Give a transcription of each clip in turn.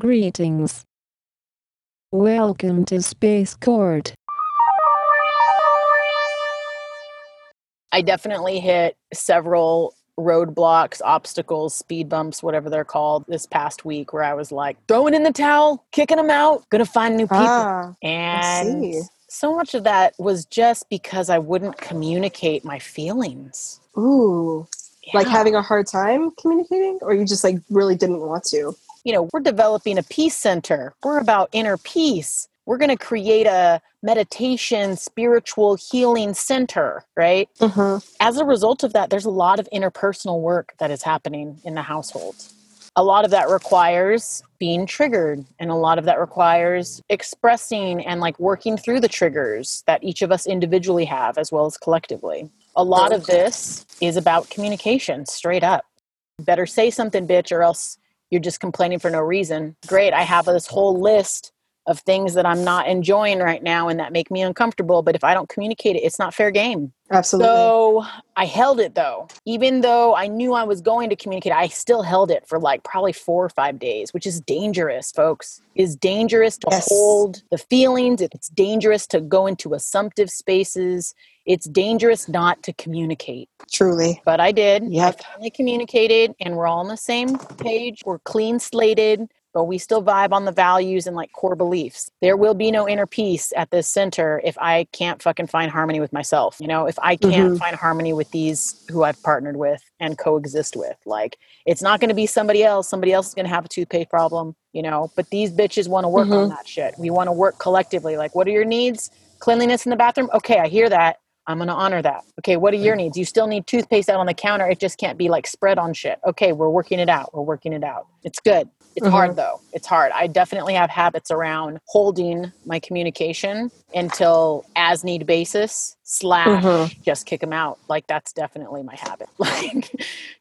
Greetings. Welcome to Space Court. I definitely hit several roadblocks, obstacles, speed bumps, whatever they're called, this past week where I was like throwing in the towel, kicking them out, gonna find new people. Ah, and see. so much of that was just because I wouldn't communicate my feelings. ooh. Like having a hard time communicating, or you just like really didn't want to? You know, we're developing a peace center. We're about inner peace. We're going to create a meditation, spiritual healing center, right? Mm-hmm. As a result of that, there's a lot of interpersonal work that is happening in the household. A lot of that requires being triggered, and a lot of that requires expressing and like working through the triggers that each of us individually have as well as collectively. A lot of this is about communication, straight up. Better say something, bitch, or else you're just complaining for no reason. Great, I have this whole list of things that I'm not enjoying right now and that make me uncomfortable, but if I don't communicate it, it's not fair game. Absolutely. So I held it though. Even though I knew I was going to communicate, I still held it for like probably four or five days, which is dangerous, folks. It's dangerous to Yes. hold the feelings. It's dangerous to go into assumptive spaces. It's dangerous not to communicate. Truly. But I did. Yep. I finally communicated and we're all on the same page. We're clean slated, but we still vibe on the values and like core beliefs. There will be no inner peace at this center if I can't fucking find harmony with myself. You know, if I can't Mhm. find harmony with these who I've partnered with and coexist with. Like it's not going to be somebody else. Somebody else is going to have a toothpaste problem, you know, but these bitches want to work on that shit. We want to work collectively. Like, what are your needs? Cleanliness in the bathroom? Okay, I hear that. I'm going to honor that. Okay, what are your needs? You still need toothpaste out on the counter. It just can't be like spread on shit. Okay, we're working it out. We're working it out. It's good. It's hard though. It's hard. I definitely have habits around holding my communication until as need basis slash Mhm. just kick them out. Like that's definitely my habit. Like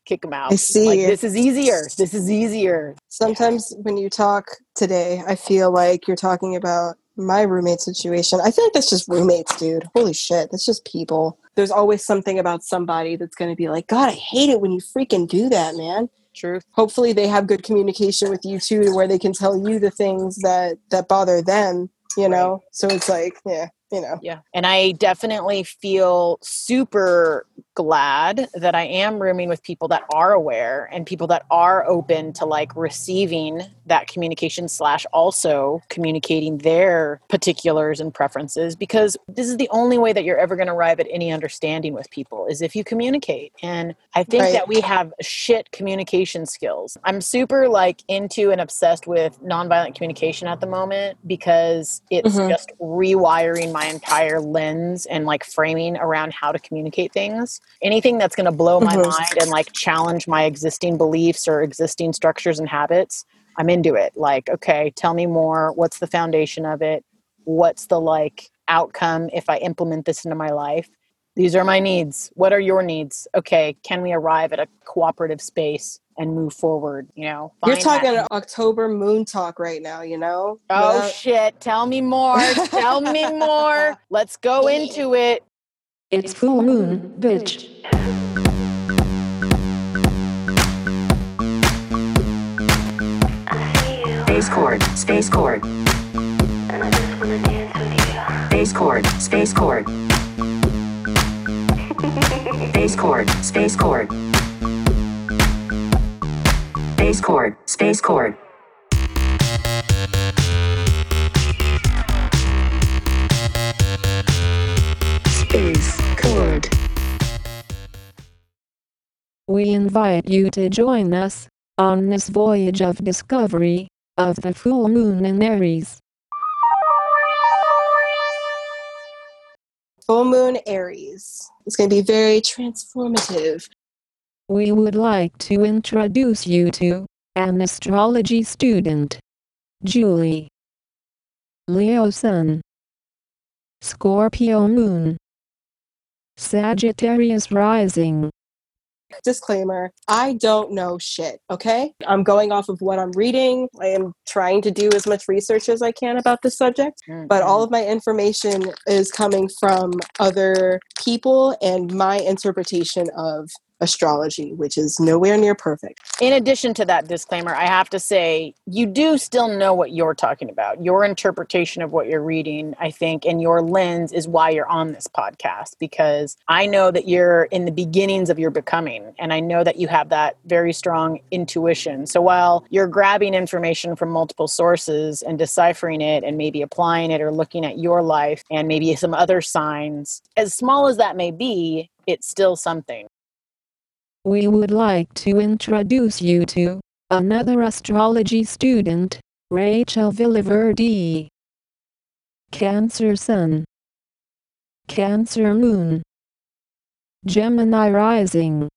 kick them out. I see. Like this is easier. This is easier. Sometimes when you talk today, I feel like you're talking about my roommate situation. I feel like that's just roommates, dude. Holy shit. That's just people. There's always something about somebody that's going to be like, God, I hate it when you freaking do that, man. Truth. Hopefully they have good communication with you too, where they can tell you the things that that bother them, you know? So it's like, yeah, you know. Yeah. And I definitely feel super glad that I am rooming with people that are aware and people that are open to like receiving that communication slash also communicating their particulars and preferences because this is the only way that you're ever going to arrive at any understanding with people is if you communicate. And I think Right. that we have shit communication skills. I'm super like into and obsessed with nonviolent communication at the moment because it's Mhm. just rewiring my entire lens and like framing around how to communicate things. Anything that's going to blow my Mhm. mind and like challenge my existing beliefs or existing structures and habits, I'm into it. Like, okay, tell me more. What's the foundation of it? What's the like outcome if I implement this into my life? These are my needs. What are your needs? Okay, can we arrive at a cooperative space and move forward? You know, You're talking that- October moon talk right now, you know? Oh Without- shit! Tell me more. Tell me more. Let's go into it. It's full moon, bitch. Space Chord, Space Chord. Space Chord, Space Chord. Space Chord, Space Chord. Chord, Space Chord. Space Chord. We invite you to join us on this voyage of discovery of the full moon in Aries. Full moon Aries. It's going to be very transformative. We would like to introduce you to an astrology student, Julie. Leo Sun, Scorpio Moon, Sagittarius Rising. Disclaimer I don't know shit, okay? I'm going off of what I'm reading. I am trying to do as much research as I can about this subject, but all mm-hmm. of my information is coming from other people and my interpretation of astrology, which is nowhere near perfect. in addition to that disclaimer, I have to say you do still know what you're talking about. Your interpretation of what you're reading, I think, and your lens is why you're on this podcast because I know that you're in the beginnings of your becoming and I know that you have that very strong intuition. So while you're grabbing information from multiple sources and deciphering it and maybe applying it or looking at your life and maybe some other signs, as small as that may be, it's still something. We would like to introduce you to another astrology student, Rachel Villaverde. Cancer Sun, Cancer Moon, Gemini Rising.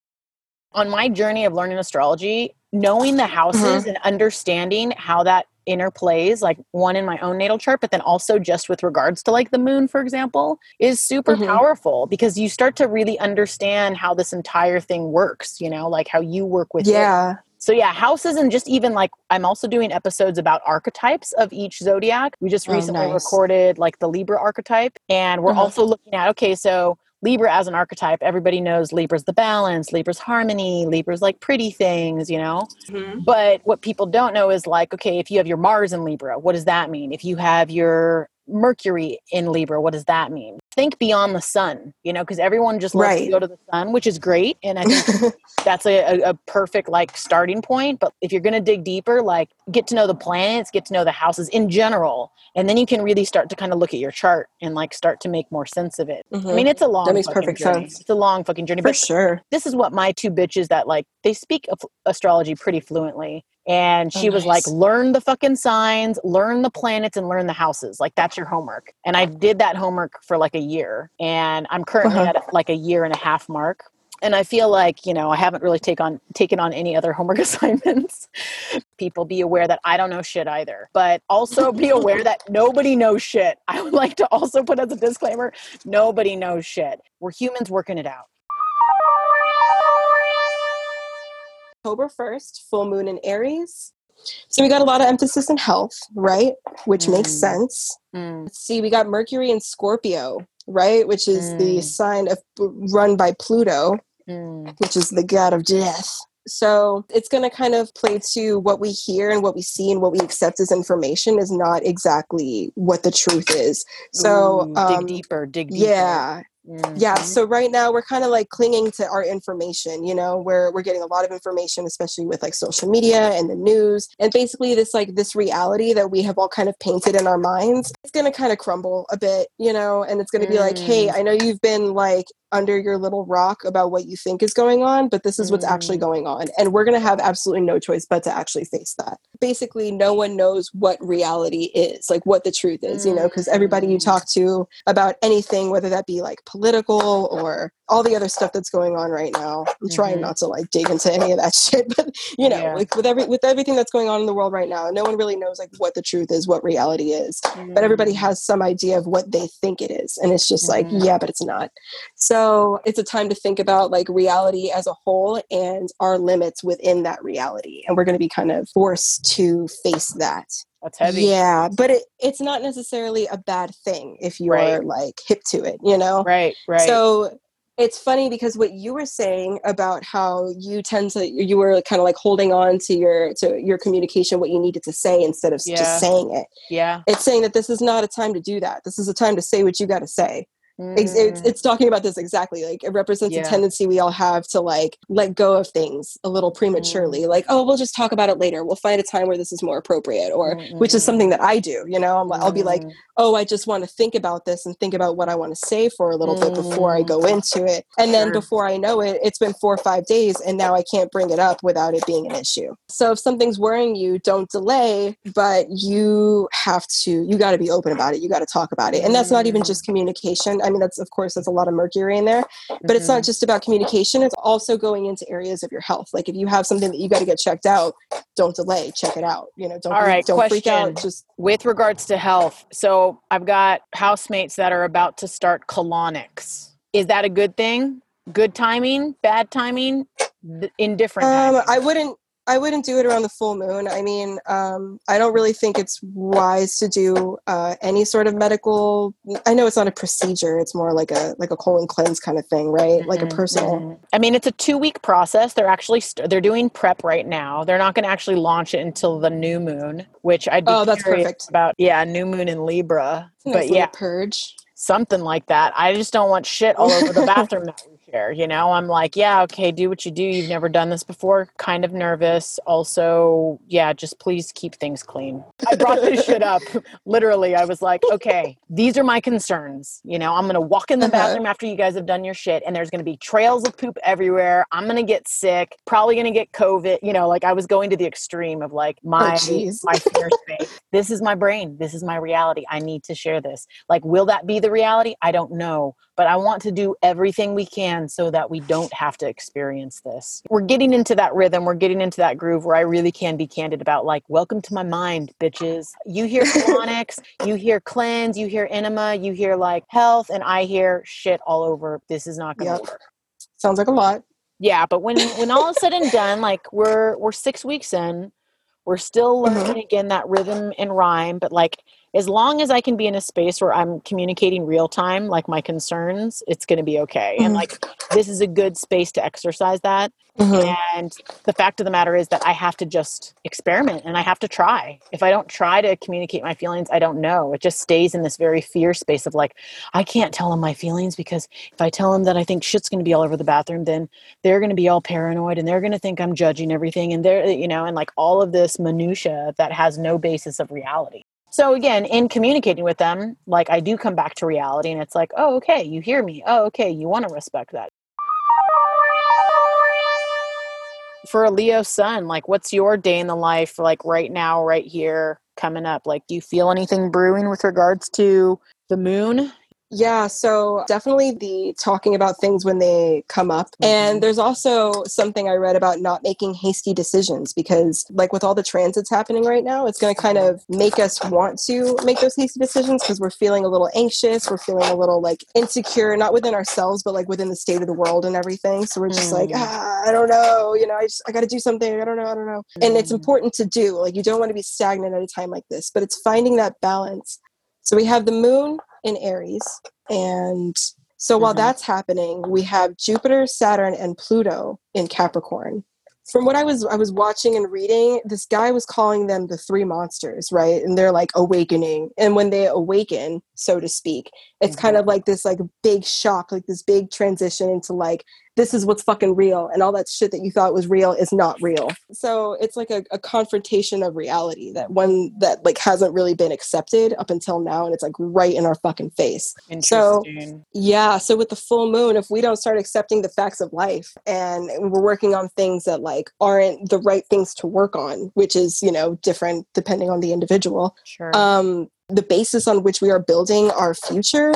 on my journey of learning astrology, knowing the houses uh-huh. and understanding how that interplays, like one in my own natal chart, but then also just with regards to like the moon, for example, is super Mhm. powerful because you start to really understand how this entire thing works, you know, like how you work with it. Yeah. So yeah, houses and just even like I'm also doing episodes about archetypes of each zodiac. We just Oh, recently nice. recorded like the Libra archetype and we're Mhm. also looking at okay, so Libra as an archetype, everybody knows Libra's the balance, Libra's harmony, Libra's like pretty things, you know? Mm-hmm. But what people don't know is like, okay, if you have your Mars in Libra, what does that mean? If you have your Mercury in Libra, what does that mean? Think beyond the sun, you know, because everyone just loves to go to the sun, which is great. And I think that's a, a, perfect like starting point. But if you're going to dig deeper, like get to know the planets, get to know the houses in general, and then you can really start to kind of look at your chart and like start to make more sense of it. I Mhm. mean, it's a long that makes perfect journey. sense. It's a long fucking journey. For But sure. this is what my two bitches that like they speak of astrology pretty fluently and she Oh, was like learn the fucking signs learn the planets and learn the houses. Like that's your homework. And i did that homework for like a year and i'm currently Uh-huh. at like a year and a half mark and i feel like you know i haven't really take on taken on any other homework assignments. People be aware that i don't know shit either but also be aware that nobody knows shit. I would like to also put as a disclaimer nobody knows shit. We're humans working it out October 1st, full moon in Aries. So we got a lot of emphasis in health, right? Which makes Mm. sense. Mm. Let's see, we got Mercury in Scorpio, right? Which is the Mm. sign of run by Pluto, Mm. which is the god of death. So it's going to kind of play to what we hear and what we see and what we accept as information is not exactly what the truth is. So, Ooh, um, dig deeper, dig deeper. yeah, yeah Mhm. so right now we're kind of like clinging to our information you know where we're getting a lot of information especially with like social media and the news and basically this like this reality that we have all kind of painted in our minds it's going to kind of crumble a bit you know and it's going to be like hey Mm. i know you've been like under your little rock about what you think is going on but this is what's actually Mm. going on and we're going to have absolutely no choice but to actually face that basically no one knows what reality is like what the truth is you know because everybody you Mm. talk to about anything whether that be like political or all the other stuff that's going on right now i'm trying Mhm. not to like dig into any of that shit but you know Yeah. like with every with everything that's going on in the world right now no one really knows like what the truth is what reality is but everybody Mm. has some idea of what they think it is and it's just like Mhm. yeah but it's not so it's a time to think about like reality as a whole and our limits within that reality and we're going to be kind of forced to face that That's heavy. yeah but it, it's not necessarily a bad thing if you're like hip to it you know Right, right. so it's funny because what you were saying about how you tend to you were kind of like holding on to your to your communication what you needed to say instead of Yeah. just saying it yeah. it's saying that this is not a time to do that this is a time to say what you got to say Ex- it's, Mm. it's talking about this exactly like it represents Yeah. a tendency we all have to like let go of things a little prematurely like oh we'll just talk about it later we'll find a time where this is more appropriate or which is Mm, something that i do you know I'm, like- i'll be like mm, oh i just want to think about this and think about what i want to say for a little bit before i Mm. go into it and then Sure. before i know it it's been four or five days and now i can't bring it up without it being an issue so if something's worrying you don't delay but you have to you got to be open about it you got to talk about it and that's not even Mm. just communication i mean that's of course that's a lot of mercury in there but it's mhm. not just about communication it's also going into areas of your health like if you have something that you got to get checked out don't delay check it out you know don't All right, don't freak out question. just with regards to health. So I've got housemates that are about to start colonics. Is that a good thing? Good timing? Bad timing? Th- Indifferent. um timing? i wouldn't I wouldn't do it around the full moon. I mean, um, I don't really think it's wise to do uh, any sort of medical. I know it's not a procedure; it's more like a like a colon cleanse kind of thing, right? Like a personal. mhm. I mean, it's a two week process. They're actually st- they're doing prep right now. They're not going to actually launch it until the new moon, which I'd be Oh, that's perfect. about. Yeah, new moon in Libra, Nice but yeah, purge. something like that. I just don't want shit all over the bathroom that You know, I'm like, yeah, okay, do what you do. You've never done this before. Kind of nervous. Also, yeah, just please keep things clean. I brought this shit up. Literally, I was like, okay, these are my concerns. You know, I'm gonna walk in the Uh-huh. bathroom after you guys have done your shit, and there's gonna be trails of poop everywhere. I'm gonna get sick. Probably gonna get COVID. You know, like I was going to the extreme of like my jeez. my fear space. This is my brain. This is my reality. I need to share this. Like, will that be the reality? I don't know. But I want to do everything we can so that we don't have to experience this. We're getting into that rhythm. We're getting into that groove where I really can be candid about, like, welcome to my mind, bitches. You hear colonics, you hear cleanse, you hear enema, you hear like health, and I hear shit all over. This is not going to Yep. work. Sounds like a lot. Yeah, but when when all is said and done, like we're we're six weeks in, we're still Mhm. learning again that rhythm and rhyme. But like as long as I can be in a space where I'm communicating real time, like my concerns, it's going to be okay. And Mhm. like this is a good space to exercise that. Mhm. And the fact of the matter is that I have to just experiment and I have to try. If I don't try to communicate my feelings, I don't know. It just stays in this very fear space of like, I can't tell them my feelings because if I tell them that I think shit's going to be all over the bathroom, then they're going to be all paranoid and they're going to think I'm judging everything. And they're, you know, and like all of this minutia that has no basis of reality. So again, in communicating with them, like I do come back to reality and it's like, oh, okay, you hear me. Oh, okay, you want to respect that. For a Leo sun, like what's your day in the life like right now, right here, coming up? Like, do you feel anything brewing with regards to the moon? Yeah, so definitely the talking about things when they come up. Mhm. And there's also something I read about not making hasty decisions because, like, with all the transits happening right now, it's going to kind of make us want to make those hasty decisions because we're feeling a little anxious. We're feeling a little like insecure, not within ourselves, but like within the state of the world and everything. So we're just like, Mm. ah, I don't know, you know, I just, I got to do something. I don't know, I don't know. And it's Mm. important to do. Like, you don't want to be stagnant at a time like this, but it's finding that balance. So we have the moon in Aries. And so while Mhm. that's happening, we have Jupiter, Saturn, and Pluto in Capricorn. From what I was I was watching and reading, this guy was calling them the three monsters, right? And they're like awakening. And when they awaken, so to speak, it's kind of like this like big shock, like this big transition into like this is what's fucking real and all that shit that you thought was real is not real. So it's like a, a confrontation of reality that one that like hasn't really been accepted up until now and it's like right in our fucking face. So- yeah so with the full moon if we don't start accepting the facts of life and we're working on things that like aren't the right things to work on which is you know different depending on the individual sure. um, the basis on which we are building our future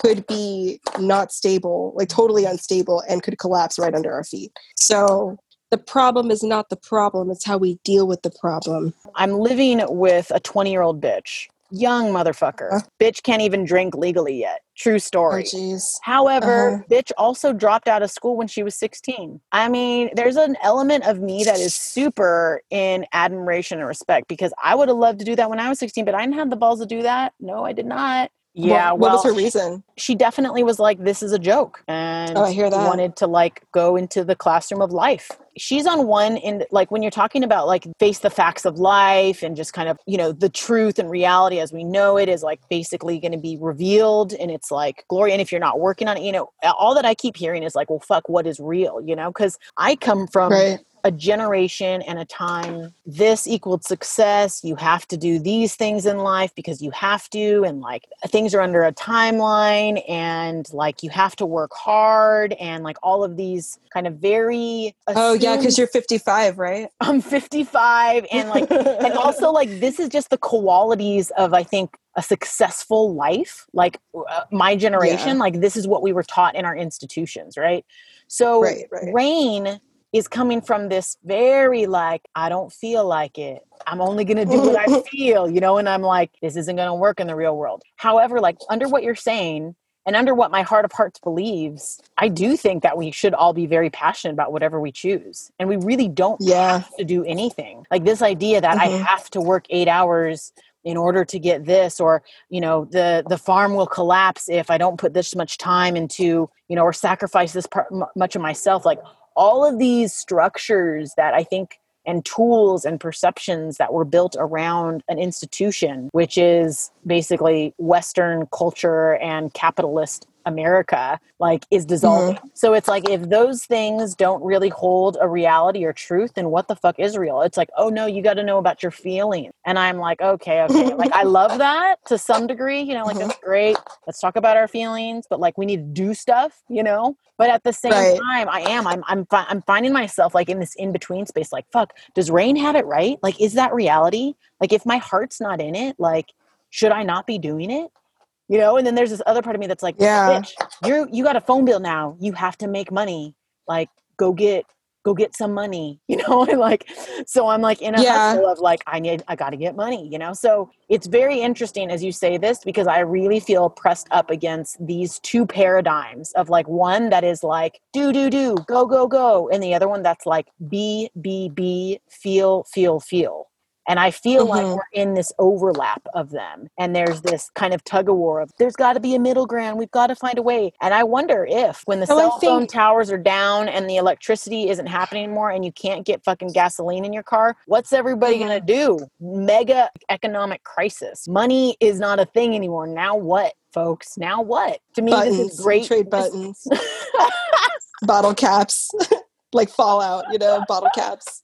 could be not stable, like totally unstable, and could collapse right under our feet. So the problem is not the problem, it's how we deal with the problem. I'm living with a 20 year old bitch, young motherfucker. Huh? Bitch can't even drink legally yet. True Oh, story. jeez. However, Uh-huh. bitch also dropped out of school when she was 16. I mean, there's an element of me that is super in admiration and respect because I would have loved to do that when I was 16, but I didn't have the balls to do that. No, I did not. Yeah, What, well, what was her reason? she definitely was like, "This is a joke," and Oh, I hear that. wanted to like go into the classroom of life. She's on one end, like when you're talking about like face the facts of life and just kind of you know the truth and reality as we know it is like basically going to be revealed, and it's like glory. And if you're not working on it, you know, all that I keep hearing is like, "Well, fuck, what is real?" You know, because I come from right. A generation and a time this equaled success you have to do these things in life because you have to and like things are under a timeline and like you have to work hard and like all of these kind of very Oh, yeah, because you're 55, right? i'm 55 and like and also like this is just the qualities of i think a successful life like uh, my generation like this is what we were taught in our institutions right so Right, right. rain is coming from this very like i don't feel like it i'm only going to do what i feel you know and i'm like this isn't going to work in the real world however like under what you're saying and under what my heart of hearts believes, I do think that we should all be very passionate about whatever we choose. And we really don't Yeah. have to do anything. Like this idea that I Mhm. have to work eight hours in order to get this or you know the the farm will collapse if i don't put this much time into you know or sacrifice this part m- much of myself like all of these structures that i think and tools and perceptions that were built around an institution which is basically western culture and capitalist america like is dissolving. So it's like if those things don't really hold a reality or truth then what the fuck is real? It's like oh no you got to know about your feelings. And i'm like okay okay. Like i love that to some degree you know like Mhm. that's great let's talk about our feelings but like we need to do stuff you know? But at the same Right. time i am i'm i'm, fi- I'm finding myself like in this in between space like fuck does rain have it right? Like is that reality? Like if my heart's not in it like should i not be doing it you know and then there's this other part of me that's like Yeah. bitch. You you got a phone bill now. You have to make money. Like go get go get some money you know and like so i'm like in a Yeah. hustle of like i need i got to get money you know? So it's very interesting as you say this because i really feel pressed up against these two paradigms of like one that is like do do do go go go and the other one that's like be be be feel feel feel and I feel like Mhm. we're in this overlap of them. And there's this kind of tug of war of there's got to be a middle ground. We've got to find a way. And I wonder if when the I cell phone towers are down and the electricity isn't happening anymore and you can't get fucking gasoline in your car, what's everybody Mhm. going to do? Mega economic crisis. Money is not a thing anymore. Now what, folks? Now what? To me, buttons, this is great. trade buttons, bottle caps, like Fallout, you know, bottle caps,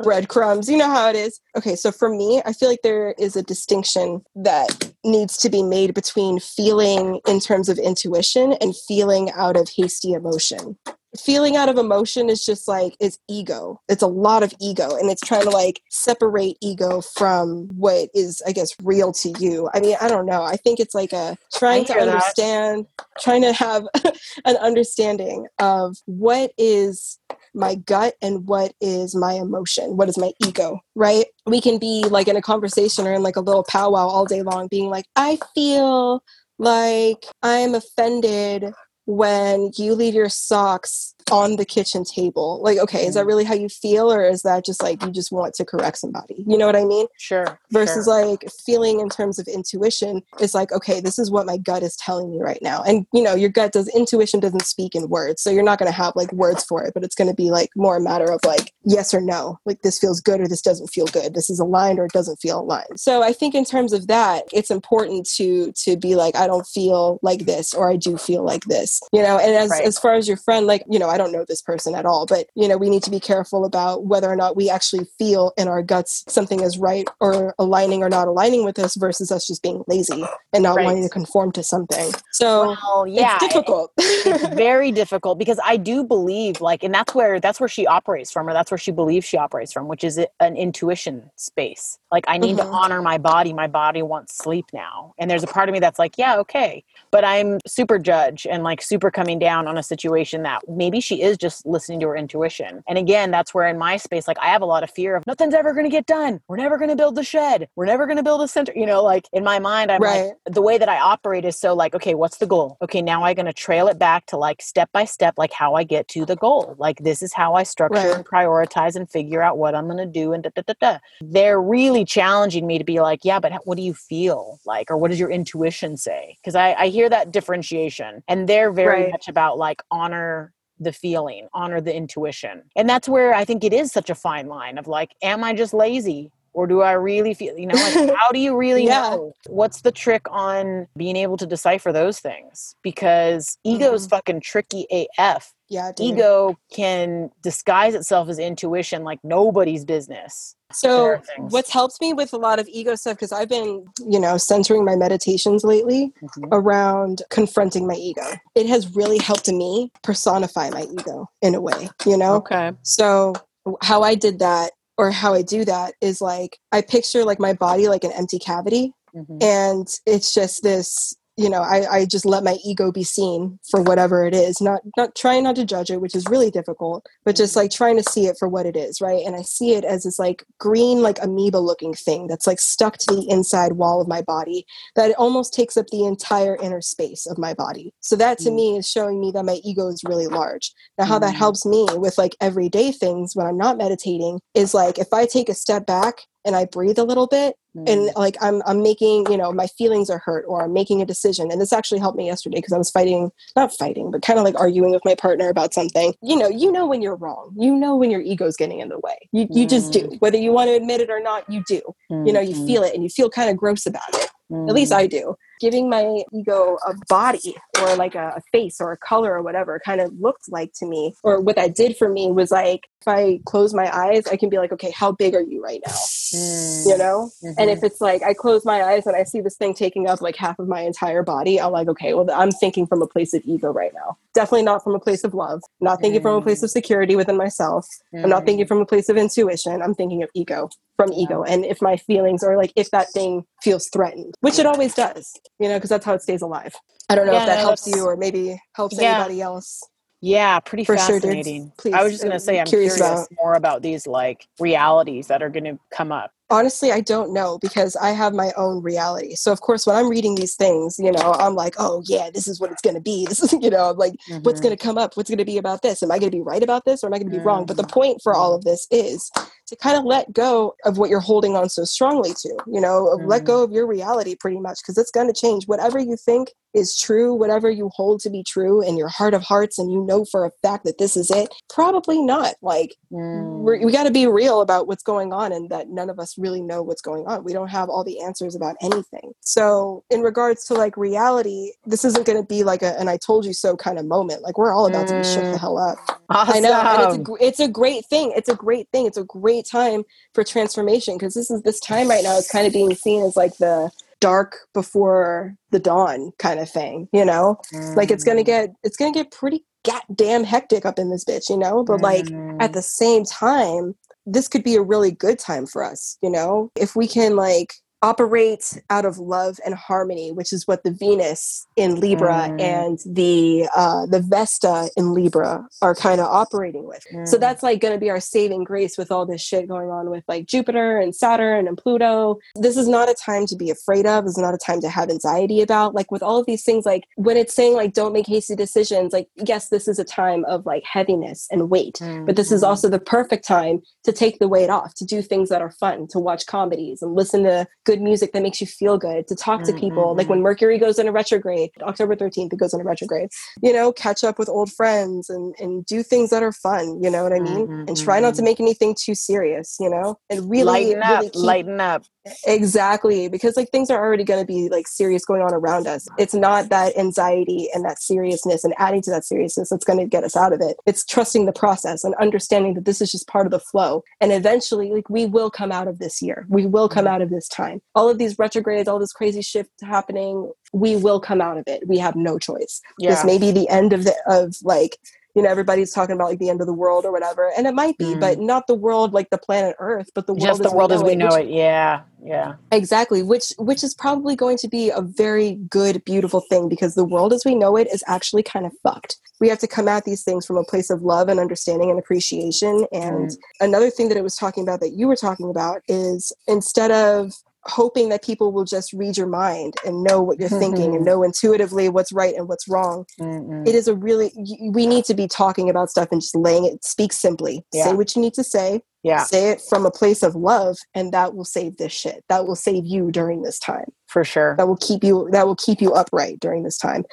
breadcrumbs. You know how it is. Okay, so for me, I feel like there is a distinction that needs to be made between feeling in terms of intuition and feeling out of hasty emotion. Feeling out of emotion is just like it's ego. It's a lot of ego, and it's trying to like separate ego from what is, I guess, real to you. I mean, I don't know. I think it's like a trying to hear that. understand, trying to have an understanding of what is my gut and what is my emotion what is my ego right? We can be like in a conversation or in like a little powwow all day long being like i feel like i'm offended when you leave your socks on the kitchen table. Like okay is that mm-hmm. really how you feel or is that just like you just want to correct somebody? You know what i mean? Sure. versus sure. like feeling in terms of intuition is like okay this is what my gut is telling me right now. And you know your gut does intuition doesn't speak in words so you're not going to have like words for it but it's going to be like more a matter of like yes or no. Like this feels good or this doesn't feel good. This is aligned or it doesn't feel aligned. So i think in terms of that it's important to to be like i don't feel like this or i do feel like this you know? And as Right. as far as your friend like you know i don't know this person at all but you know we need to be careful about whether or not we actually feel in our guts something is right or aligning or not aligning with us versus us just being lazy and not Right. wanting to conform to something. So well, yeah, it's difficult. it's very difficult because I do believe like and that's where that's where she operates from or that's where she believes she operates from which is an intuition space. Like I need to Mhm. honor my body. My body wants sleep now. And there's a part of me that's like yeah okay but I'm super judge and like super coming down on a situation that maybe she is just listening to her intuition and again that's where in my space like I have a lot of fear of nothing's ever going to get done we're never going to build the shed we're never going to build a center you know like in my mind I'm like the way that I operate is so like, okay, what's the goal? Okay, now I'm going to trail it back to like step by step, like how I get to the goal. Like this is how I structure Right. and prioritize and figure out what I'm going to do. And da, da, da, da. they're really challenging me to be like, yeah, but what do you feel like, or what does your intuition say? Because I, I hear that differentiation, and they're very Right. much about like honor the feeling, honor the intuition. And that's where I think it is such a fine line of like, am I just lazy? Or do I really feel, you know, like, how do you really Yeah. know? What's the trick on being able to decipher those things? Because ego's Mhm. fucking tricky AF. Yeah. Ego can disguise itself as intuition like nobody's business. So what's helped me with a lot of ego stuff because I've been, you know, centering my meditations lately Mhm. around confronting my ego. It has really helped me personify my ego in a way, you know? Okay. So how I did that or how I do that is like I picture like my body like an empty cavity Mhm. and it's just this you know I, I just let my ego be seen for whatever it is not not trying not to judge it which is really difficult but just like trying to see it for what it is right and i see it as this like green like amoeba looking thing that's like stuck to the inside wall of my body that it almost takes up the entire inner space of my body so that to Mm. me is showing me that my ego is really large now how that Mm. helps me with like everyday things when i'm not meditating is like if i take a step back and i breathe a little bit Mm. and like I'm I'm making you know my feelings are hurt or I'm making a decision and this actually helped me yesterday because I was fighting not fighting but kind of like arguing with my partner about something. You know you know when you're wrong. You know when your ego's getting in the way. You you just do. Whether you want to admit it or not you do. You know you feel it and you feel kind of gross about it. At least Mhm. I do giving my ego a body or like a, a face or a color or whatever kind of looked like to me or what that did for me was like if I close my eyes I can be like okay how big are you right now Mm. you know and Mhm. if it's like I close my eyes and I see this thing taking up like half of my entire body, I'm like, okay, well, I'm thinking from a place of ego right now. Definitely not from a place of love. Not thinking from a place of security within myself. I'm not thinking from a place of intuition. I'm thinking of ego, from ego. And if my feelings are like, if that thing feels threatened, which it always does, you know, because that's how it stays alive. I don't know Yeah, if that no, helps you or maybe helps Yeah. anybody else. Yeah, pretty For sure, fascinating. Please, I was just gonna say I'm curious curious, about- more about these like realities that are gonna come up. Honestly i don't know because i have my own reality. So of course when i'm reading these things you know i'm like oh yeah this is what it's going to be. This is you know I'm like what's Mhm. going to come up? What's going to be about this? Am i going to be right about this or am i going to be wrong? But the Mhm. point for all of this is to kind of let go of what you're holding on so strongly to you know of let go of your reality pretty much because it's going to change. Whatever you think is true whatever you hold to be true in your heart of hearts and you know for a fact that this is it probably not. Like we're, Mm. we got to be real about what's going on and that none of us really know what's going on we don't have all the answers about anything so in regards to like reality this isn't going to be like a and i told you so kind of moment like we're all about to be shook the Mm. hell up Awesome. i know and it's a, it's a great thing it's a great thing it's a great time for transformation because this is this time right now is kind of being seen as like the dark before the dawn kind of thing you know like it's gonna Mm. get it's gonna get pretty goddamn hectic up in this bitch you know but like at Mm. the same time this could be a really good time for us you know? If we can like operate out of love and harmony which is what the venus in libra Mm. and the uh the vesta in libra are kind of operating with so Mm. that's like going to be our saving grace with all this shit going on with like jupiter and saturn and pluto this is not a time to be afraid of this is not a time to have anxiety about like with all of these things like when it's saying like don't make hasty decisions like yes this is a time of like heaviness and weight but this is Mhm. also the perfect time to take the weight off to do things that are fun to watch comedies and listen to good music that makes you feel good to talk to people. Like when mercury goes into retrograde october 13th it goes into retrograde. You know catch up with old friends and and do things that are fun you know what i mean? And try not to mhm. make anything too serious you know? And really lighten up, really keep lighten up. Exactly, because like things are already going to be like serious going on around us. It's not that anxiety and that seriousness and adding to that seriousness that's going to get us out of it. It's trusting the process and understanding that this is just part of the flow. And eventually, like we will come out of this year. We will come Mhm. out of this time. All of these retrogrades, all this crazy shift happening, we will come out of it. We have no choice. This may be the end of the of like you know everybody's talking about like the end of the world or whatever, and it might be, Mm. but not the world like the planet Earth, but the world Just the as world we as know we it, know which- it. Yeah. Yeah. Exactly, which which is probably going to be a very good, beautiful thing because the world as we know it is actually kind of fucked. We have to come at these things from a place of love and understanding and appreciation. And Mm. another thing that it was talking about that you were talking about is instead of hoping that people will just read your mind and know what you're thinking and mm-hmm. know intuitively what's right and what's wrong Mm-mm. it is a really we need to be talking about stuff and just laying it speak simply Yeah. say what you need to say yeah, say it from a place of love and that will save this shit that will save you during this time for sure. that will keep you that will keep you upright during this time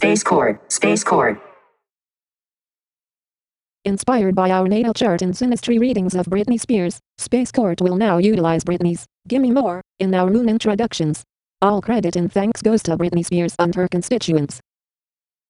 Space Cord. Space Cord. Inspired by our natal chart and synastry readings of Britney Spears, Space Court will now utilize Britney's Gimme More in our moon introductions. All credit and thanks goes to Britney Spears and her constituents.